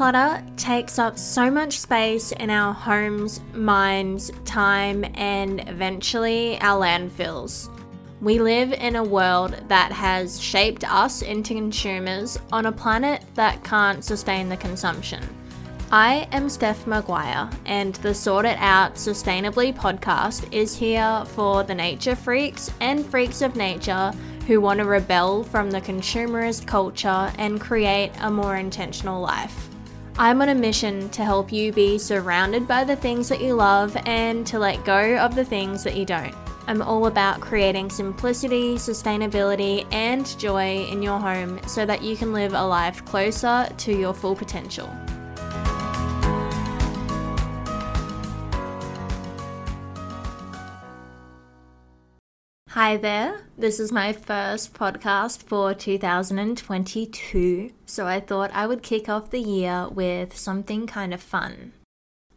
Clutter takes up so much space in our homes, minds, time, and eventually our landfills. We live in a world that has shaped us into consumers on a planet that can't sustain the consumption. I am Steph Maguire, and the Sort It Out Sustainably podcast is here for the nature freaks and freaks of nature who want to rebel from the consumerist culture and create a more intentional life. I'm on a mission to help you be surrounded by the things that you love and to let go of the things that you don't. I'm all about creating simplicity, sustainability, and joy in your home so that you can live a life closer to your full potential. Hi there. This is my first podcast for 2022, so I thought I would kick off the year with something kind of fun.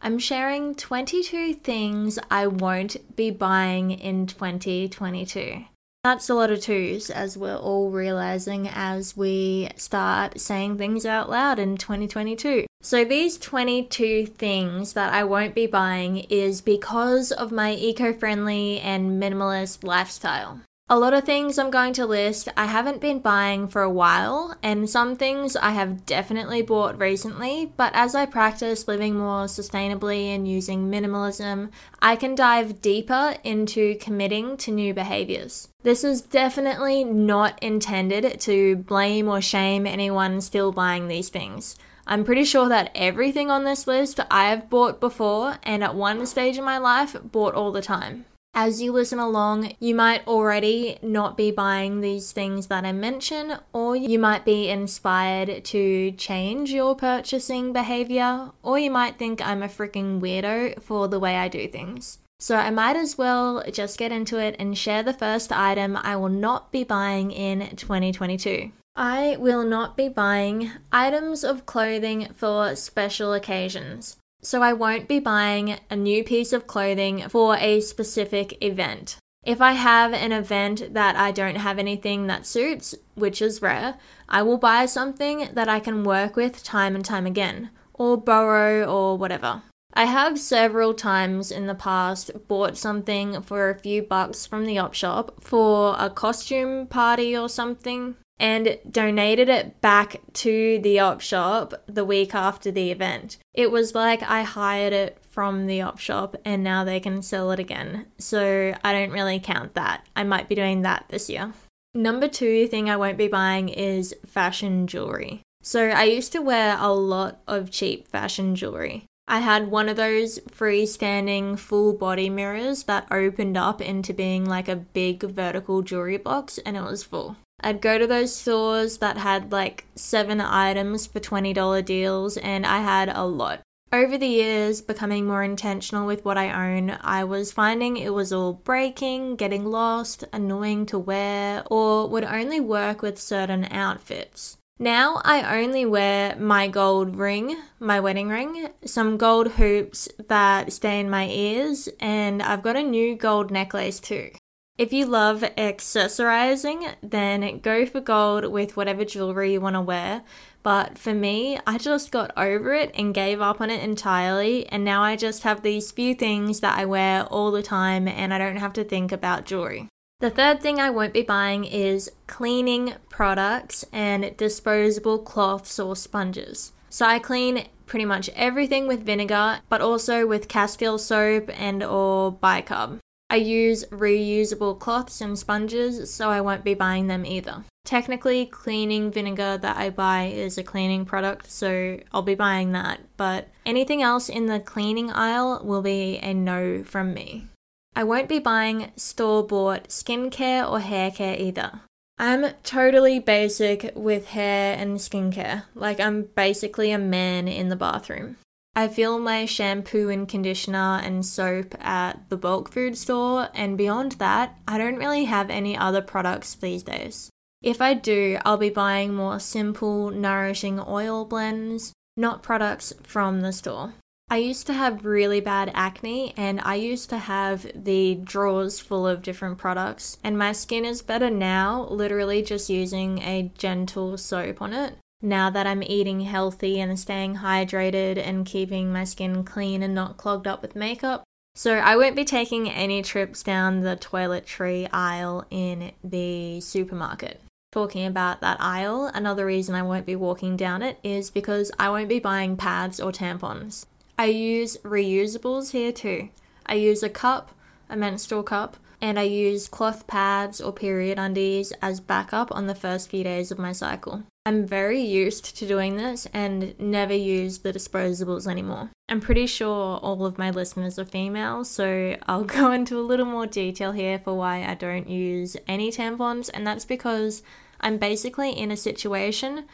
I'm sharing 22 things I won't be buying in 2022. That's a lot of twos, as we're all realizing as we start saying things out loud in 2022. So, these 22 things that I won't be buying is because of my eco friendly and minimalist lifestyle. A lot of things I'm going to list I haven't been buying for a while, and some things I have definitely bought recently, but as I practice living more sustainably and using minimalism, I can dive deeper into committing to new behaviors. This is definitely not intended to blame or shame anyone still buying these things. I'm pretty sure that everything on this list I have bought before and at one stage in my life bought all the time. As you listen along, you might already not be buying these things that I mention, or you might be inspired to change your purchasing behavior, or you might think I'm a freaking weirdo for the way I do things. So I might as well just get into it and share the first item I will not be buying in 2022. I will not be buying items of clothing for special occasions so I won't be buying a new piece of clothing for a specific event. If I have an event that I don't have anything that suits, which is rare, I will buy something that I can work with time and time again, or borrow or whatever. I have several times in the past bought something for a few bucks from the op shop for a costume party or something and donated it back to the op shop the week after the event. It was like I hired it from the op shop and now they can sell it again. So I don't really count that. I might be doing that this year. Number two thing I won't be buying is fashion jewelry. So I used to wear a lot of cheap fashion jewelry. I had one of those freestanding full body mirrors that opened up into being like a big vertical jewelry box and it was full. I'd go to those stores that had like seven items for $20 deals, and I had a lot. Over the years, becoming more intentional with what I own, I was finding it was all breaking, getting lost, annoying to wear, or would only work with certain outfits. Now I only wear my gold ring, my wedding ring, some gold hoops that stay in my ears, and I've got a new gold necklace too. If you love accessorizing, then go for gold with whatever jewelry you want to wear. But for me, I just got over it and gave up on it entirely, and now I just have these few things that I wear all the time and I don't have to think about jewelry. The third thing I won't be buying is cleaning products and disposable cloths or sponges. So I clean pretty much everything with vinegar, but also with Castile soap and or bicarb. I use reusable cloths and sponges, so I won't be buying them either. Technically, cleaning vinegar that I buy is a cleaning product, so I'll be buying that, but anything else in the cleaning aisle will be a no from me. I won't be buying store bought skincare or hair care either. I'm totally basic with hair and skincare, like I'm basically a man in the bathroom. I fill my shampoo and conditioner and soap at the bulk food store, and beyond that, I don't really have any other products these days. If I do, I'll be buying more simple, nourishing oil blends, not products from the store. I used to have really bad acne, and I used to have the drawers full of different products, and my skin is better now, literally just using a gentle soap on it now that I'm eating healthy and staying hydrated and keeping my skin clean and not clogged up with makeup. So I won't be taking any trips down the toiletry aisle in the supermarket. Talking about that aisle, another reason I won't be walking down it is because I won't be buying pads or tampons. I use reusables here too. I use a cup, a menstrual cup, and I use cloth pads or period undies as backup on the first few days of my cycle. I'm very used to doing this and never use the disposables anymore. I'm pretty sure all of my listeners are female, so I'll go into a little more detail here for why I don't use any tampons, and that's because I'm basically in a situation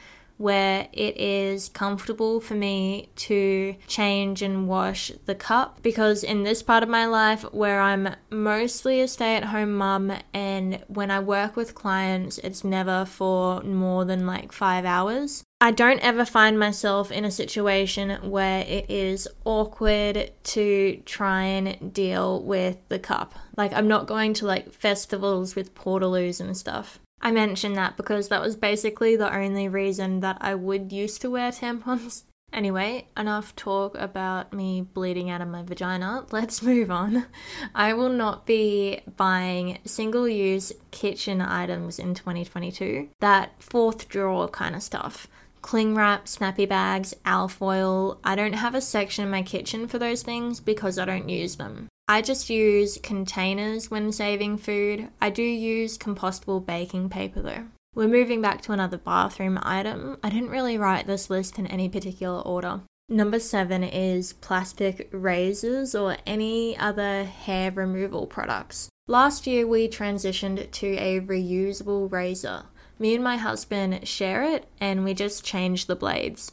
where it is comfortable for me to change and wash the cup because in this part of my life where I'm mostly a stay at home mum and when I work with clients it's never for more than like 5 hours. I don't ever find myself in a situation where it is awkward to try and deal with the cup. Like, I'm not going to like festivals with portaloos and stuff. I mention that because that was basically the only reason that I would used to wear tampons. Anyway, enough talk about me bleeding out of my vagina. Let's move on. I will not be buying single use kitchen items in 2022. That fourth drawer kind of stuff. Cling wrap, snappy bags, alfoil. I don't have a section in my kitchen for those things because I don't use them. I just use containers when saving food. I do use compostable baking paper though. We're moving back to another bathroom item. I didn't really write this list in any particular order. Number seven is plastic razors or any other hair removal products. Last year, we transitioned to a reusable razor. Me and my husband share it, and we just change the blades.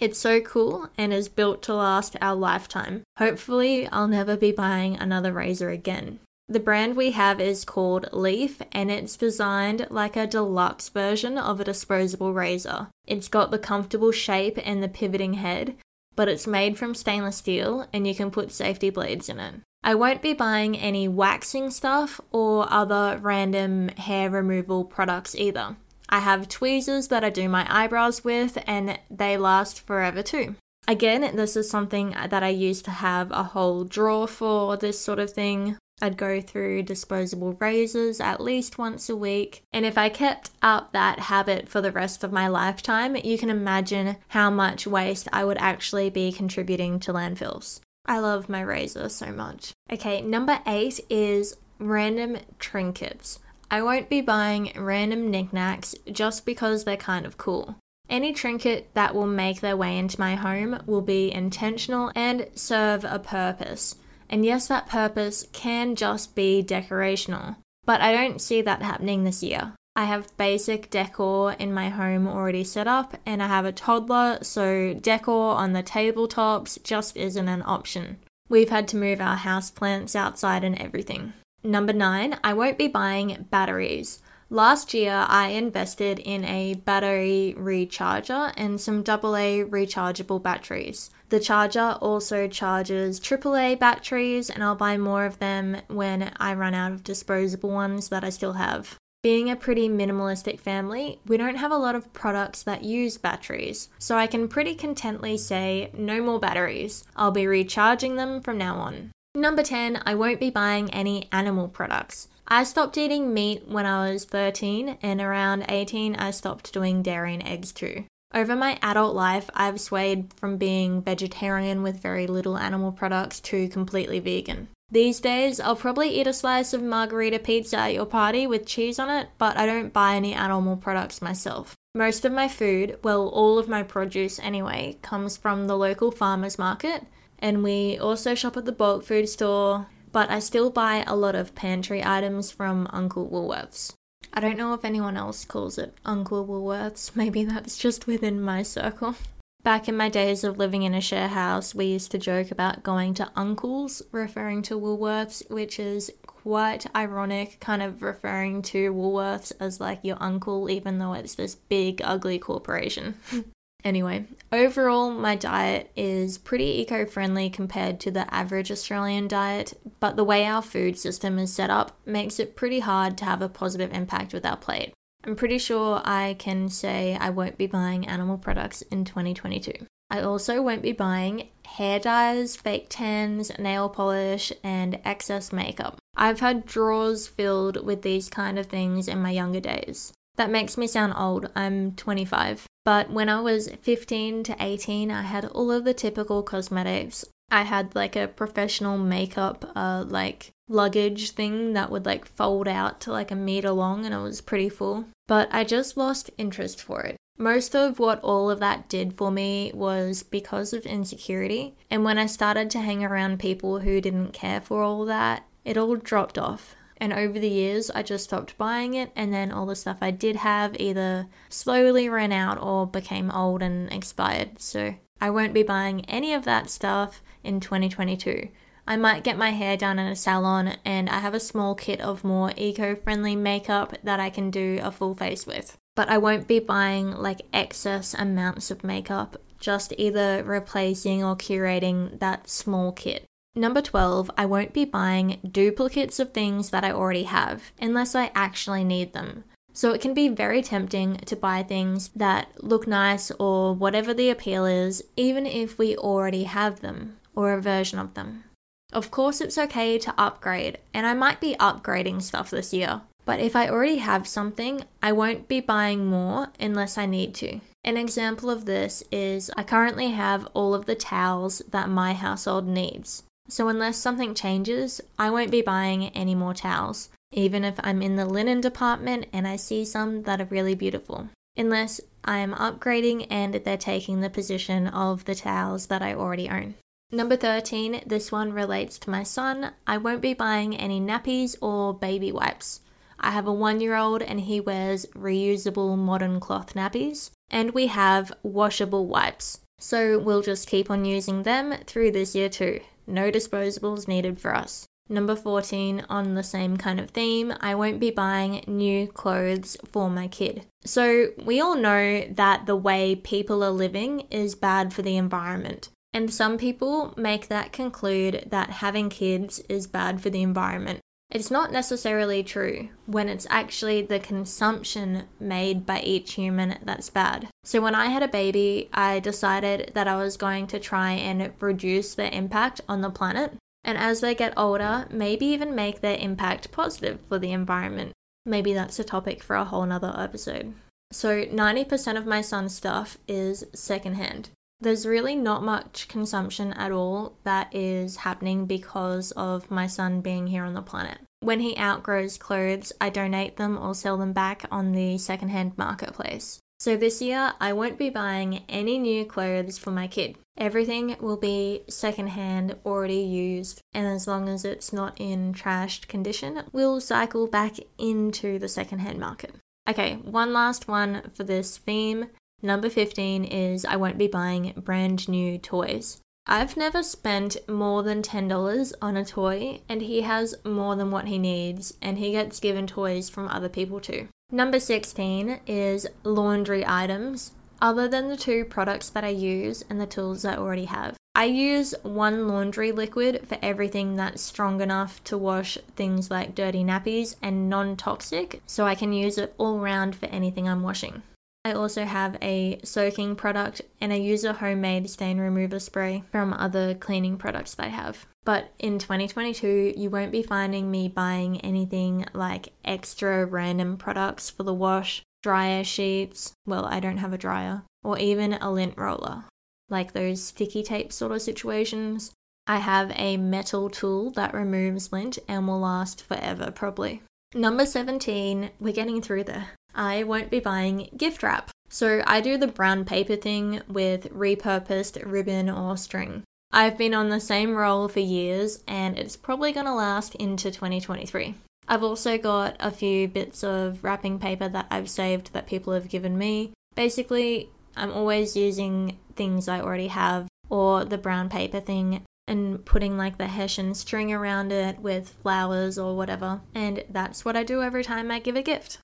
It's so cool and is built to last our lifetime. Hopefully, I'll never be buying another razor again. The brand we have is called Leaf and it's designed like a deluxe version of a disposable razor. It's got the comfortable shape and the pivoting head, but it's made from stainless steel and you can put safety blades in it. I won't be buying any waxing stuff or other random hair removal products either. I have tweezers that I do my eyebrows with, and they last forever too. Again, this is something that I used to have a whole drawer for this sort of thing. I'd go through disposable razors at least once a week. And if I kept up that habit for the rest of my lifetime, you can imagine how much waste I would actually be contributing to landfills. I love my razor so much. Okay, number eight is random trinkets. I won't be buying random knickknacks just because they're kind of cool. Any trinket that will make their way into my home will be intentional and serve a purpose. And yes, that purpose can just be decorational, but I don't see that happening this year. I have basic decor in my home already set up, and I have a toddler, so decor on the tabletops just isn't an option. We've had to move our houseplants outside and everything. Number nine, I won't be buying batteries. Last year, I invested in a battery recharger and some AA rechargeable batteries. The charger also charges AAA batteries, and I'll buy more of them when I run out of disposable ones that I still have. Being a pretty minimalistic family, we don't have a lot of products that use batteries, so I can pretty contently say no more batteries. I'll be recharging them from now on. Number 10, I won't be buying any animal products. I stopped eating meat when I was 13, and around 18, I stopped doing dairy and eggs too. Over my adult life, I've swayed from being vegetarian with very little animal products to completely vegan. These days, I'll probably eat a slice of margarita pizza at your party with cheese on it, but I don't buy any animal products myself. Most of my food, well, all of my produce anyway, comes from the local farmers market, and we also shop at the bulk food store, but I still buy a lot of pantry items from Uncle Woolworths. I don't know if anyone else calls it Uncle Woolworths, maybe that's just within my circle. Back in my days of living in a share house, we used to joke about going to uncles, referring to Woolworths, which is quite ironic, kind of referring to Woolworths as like your uncle, even though it's this big, ugly corporation. Anyway, overall, my diet is pretty eco friendly compared to the average Australian diet, but the way our food system is set up makes it pretty hard to have a positive impact with our plate. I'm pretty sure I can say I won't be buying animal products in 2022. I also won't be buying hair dyes, fake tans, nail polish, and excess makeup. I've had drawers filled with these kind of things in my younger days. That makes me sound old. I'm 25. But when I was 15 to 18, I had all of the typical cosmetics. I had like a professional makeup, uh, like luggage thing that would like fold out to like a meter long and it was pretty full. But I just lost interest for it. Most of what all of that did for me was because of insecurity. And when I started to hang around people who didn't care for all that, it all dropped off. And over the years, I just stopped buying it, and then all the stuff I did have either slowly ran out or became old and expired. So I won't be buying any of that stuff in 2022. I might get my hair done in a salon, and I have a small kit of more eco friendly makeup that I can do a full face with. But I won't be buying like excess amounts of makeup, just either replacing or curating that small kit. Number 12, I won't be buying duplicates of things that I already have unless I actually need them. So it can be very tempting to buy things that look nice or whatever the appeal is, even if we already have them or a version of them. Of course, it's okay to upgrade, and I might be upgrading stuff this year. But if I already have something, I won't be buying more unless I need to. An example of this is I currently have all of the towels that my household needs. So, unless something changes, I won't be buying any more towels, even if I'm in the linen department and I see some that are really beautiful. Unless I am upgrading and they're taking the position of the towels that I already own. Number 13, this one relates to my son. I won't be buying any nappies or baby wipes. I have a one year old and he wears reusable modern cloth nappies, and we have washable wipes. So we'll just keep on using them through this year too. No disposables needed for us. Number 14, on the same kind of theme, I won't be buying new clothes for my kid. So, we all know that the way people are living is bad for the environment. And some people make that conclude that having kids is bad for the environment. It's not necessarily true when it's actually the consumption made by each human that's bad. So, when I had a baby, I decided that I was going to try and reduce the impact on the planet. And as they get older, maybe even make their impact positive for the environment. Maybe that's a topic for a whole nother episode. So, 90% of my son's stuff is secondhand. There's really not much consumption at all that is happening because of my son being here on the planet. When he outgrows clothes, I donate them or sell them back on the secondhand marketplace. So this year, I won't be buying any new clothes for my kid. Everything will be secondhand, already used, and as long as it's not in trashed condition, we'll cycle back into the secondhand market. Okay, one last one for this theme. Number 15 is I won't be buying brand new toys. I've never spent more than $10 on a toy, and he has more than what he needs, and he gets given toys from other people too. Number 16 is laundry items, other than the two products that I use and the tools I already have. I use one laundry liquid for everything that's strong enough to wash things like dirty nappies and non toxic, so I can use it all round for anything I'm washing. I also have a soaking product and I use a homemade stain remover spray from other cleaning products that I have. But in 2022, you won't be finding me buying anything like extra random products for the wash, dryer sheets, well, I don't have a dryer, or even a lint roller, like those sticky tape sort of situations. I have a metal tool that removes lint and will last forever, probably. Number 17, we're getting through there. I won't be buying gift wrap. So I do the brown paper thing with repurposed ribbon or string. I've been on the same roll for years and it's probably going to last into 2023. I've also got a few bits of wrapping paper that I've saved that people have given me. Basically, I'm always using things I already have or the brown paper thing and putting like the hessian string around it with flowers or whatever. And that's what I do every time I give a gift.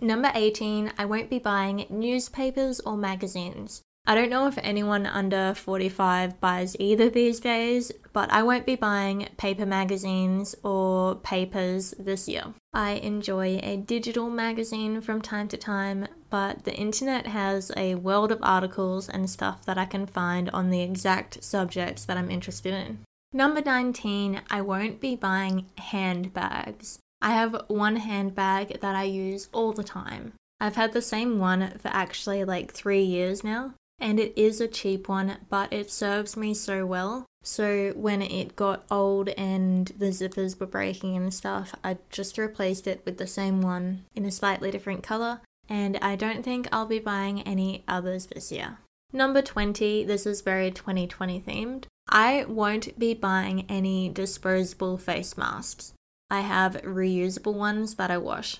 Number 18, I won't be buying newspapers or magazines. I don't know if anyone under 45 buys either these days, but I won't be buying paper magazines or papers this year. I enjoy a digital magazine from time to time, but the internet has a world of articles and stuff that I can find on the exact subjects that I'm interested in. Number 19, I won't be buying handbags. I have one handbag that I use all the time. I've had the same one for actually like three years now, and it is a cheap one, but it serves me so well. So when it got old and the zippers were breaking and stuff, I just replaced it with the same one in a slightly different color, and I don't think I'll be buying any others this year. Number 20, this is very 2020 themed. I won't be buying any disposable face masks. I have reusable ones that I wash.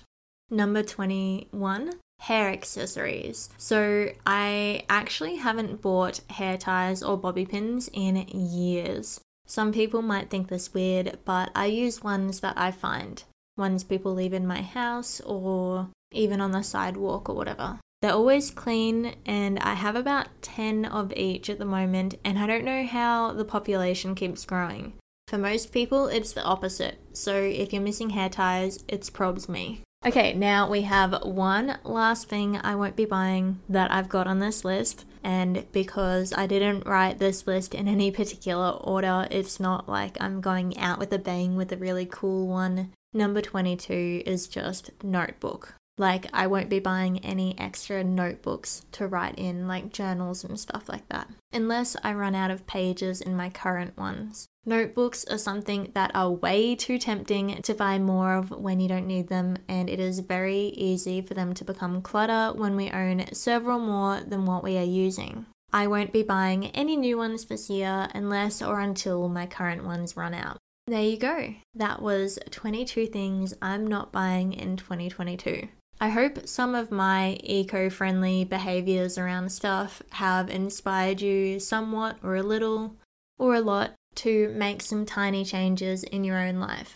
Number 21, hair accessories. So I actually haven't bought hair ties or bobby pins in years. Some people might think this weird, but I use ones that I find. Ones people leave in my house or even on the sidewalk or whatever. They're always clean, and I have about 10 of each at the moment, and I don't know how the population keeps growing. For most people, it's the opposite. So if you're missing hair ties, it's probs me. Okay, now we have one last thing I won't be buying that I've got on this list. And because I didn't write this list in any particular order, it's not like I'm going out with a bang with a really cool one. Number 22 is just notebook. Like, I won't be buying any extra notebooks to write in, like journals and stuff like that, unless I run out of pages in my current ones. Notebooks are something that are way too tempting to buy more of when you don't need them, and it is very easy for them to become clutter when we own several more than what we are using. I won't be buying any new ones this year unless or until my current ones run out. There you go. That was 22 things I'm not buying in 2022. I hope some of my eco friendly behaviors around stuff have inspired you somewhat or a little or a lot to make some tiny changes in your own life.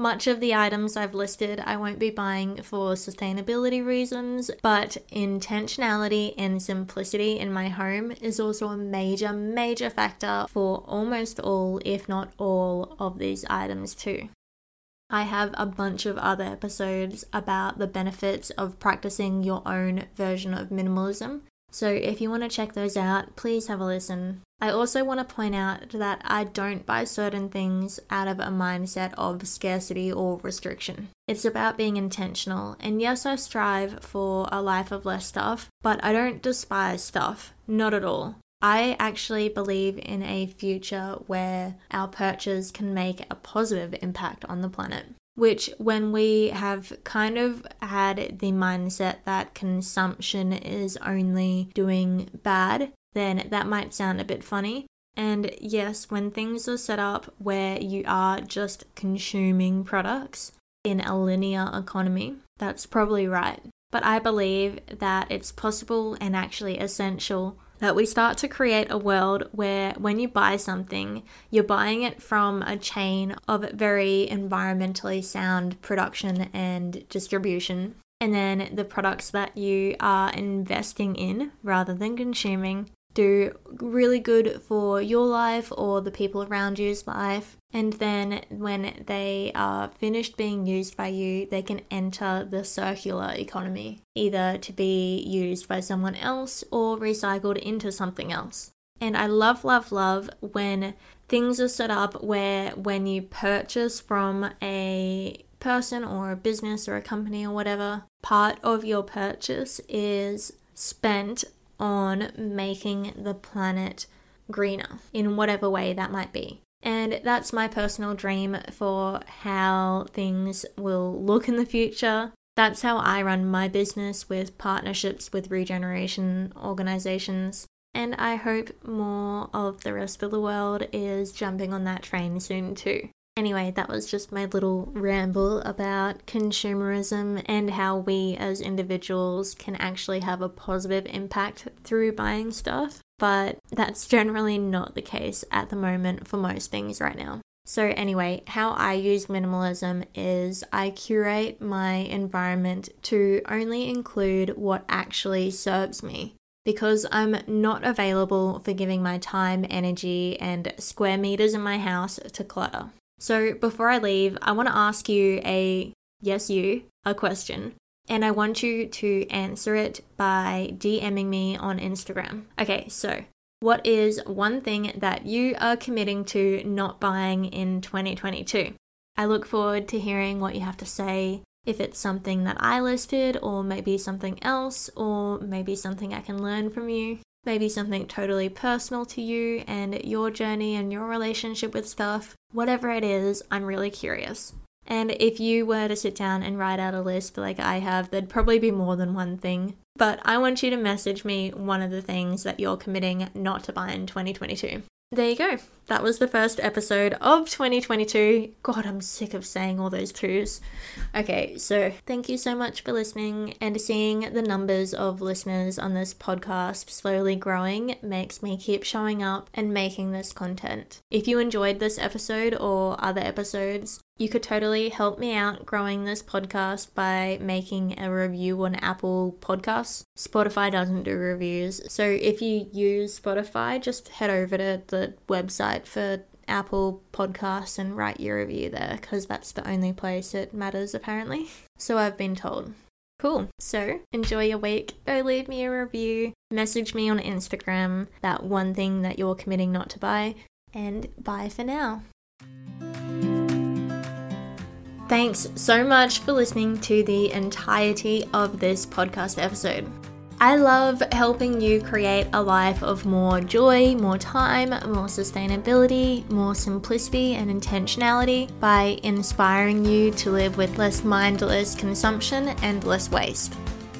Much of the items I've listed I won't be buying for sustainability reasons, but intentionality and simplicity in my home is also a major, major factor for almost all, if not all, of these items too. I have a bunch of other episodes about the benefits of practicing your own version of minimalism. So if you want to check those out, please have a listen. I also want to point out that I don't buy certain things out of a mindset of scarcity or restriction. It's about being intentional, and yes, I strive for a life of less stuff, but I don't despise stuff. Not at all. I actually believe in a future where our purchase can make a positive impact on the planet. Which, when we have kind of had the mindset that consumption is only doing bad, then that might sound a bit funny. And yes, when things are set up where you are just consuming products in a linear economy, that's probably right. But I believe that it's possible and actually essential that we start to create a world where when you buy something, you're buying it from a chain of very environmentally sound production and distribution. And then the products that you are investing in rather than consuming do really good for your life or the people around you's life. And then when they are finished being used by you, they can enter the circular economy, either to be used by someone else or recycled into something else. And I love, love, love when things are set up where when you purchase from a person or a business or a company or whatever, part of your purchase is spent on making the planet greener in whatever way that might be. And that's my personal dream for how things will look in the future. That's how I run my business with partnerships with regeneration organizations. And I hope more of the rest of the world is jumping on that train soon too. Anyway, that was just my little ramble about consumerism and how we as individuals can actually have a positive impact through buying stuff. But that's generally not the case at the moment for most things right now. So, anyway, how I use minimalism is I curate my environment to only include what actually serves me because I'm not available for giving my time, energy, and square meters in my house to clutter. So before I leave, I want to ask you a yes, you, a question. And I want you to answer it by DMing me on Instagram. Okay, so what is one thing that you are committing to not buying in 2022? I look forward to hearing what you have to say. If it's something that I listed, or maybe something else, or maybe something I can learn from you, maybe something totally personal to you and your journey and your relationship with stuff, whatever it is, I'm really curious. And if you were to sit down and write out a list like I have, there'd probably be more than one thing. But I want you to message me one of the things that you're committing not to buy in 2022. There you go. That was the first episode of 2022. God, I'm sick of saying all those twos. Okay, so thank you so much for listening and seeing the numbers of listeners on this podcast slowly growing makes me keep showing up and making this content. If you enjoyed this episode or other episodes, you could totally help me out growing this podcast by making a review on Apple Podcasts. Spotify doesn't do reviews. So if you use Spotify, just head over to the website for Apple Podcasts and write your review there because that's the only place it matters apparently. So I've been told. Cool. So enjoy your week. Go leave me a review. Message me on Instagram that one thing that you're committing not to buy. And bye for now. Thanks so much for listening to the entirety of this podcast episode. I love helping you create a life of more joy, more time, more sustainability, more simplicity and intentionality by inspiring you to live with less mindless consumption and less waste.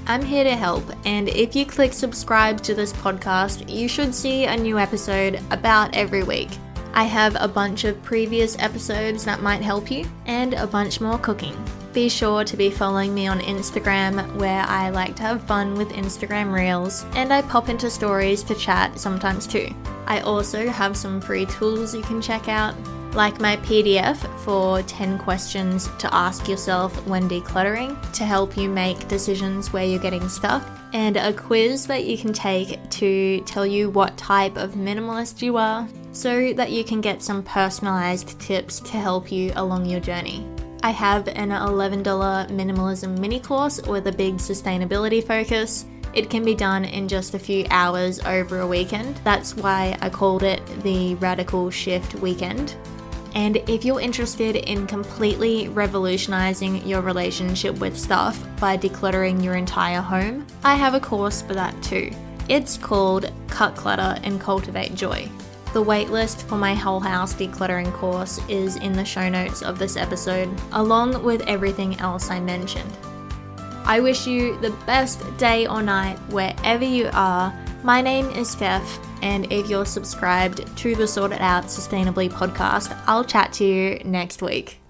I'm here to help, and if you click subscribe to this podcast, you should see a new episode about every week. I have a bunch of previous episodes that might help you, and a bunch more cooking. Be sure to be following me on Instagram, where I like to have fun with Instagram Reels, and I pop into stories to chat sometimes too. I also have some free tools you can check out, like my PDF for 10 questions to ask yourself when decluttering to help you make decisions where you're getting stuck, and a quiz that you can take to tell you what type of minimalist you are so that you can get some personalized tips to help you along your journey. I have an $11 minimalism mini course with a big sustainability focus. It can be done in just a few hours over a weekend. That's why I called it the Radical Shift Weekend. And if you're interested in completely revolutionizing your relationship with stuff by decluttering your entire home, I have a course for that too. It's called Cut Clutter and Cultivate Joy. The waitlist for my whole house decluttering course is in the show notes of this episode, along with everything else I mentioned. I wish you the best day or night wherever you are. My name is Steph, and if you're subscribed to the Sort It Out Sustainably podcast, I'll chat to you next week.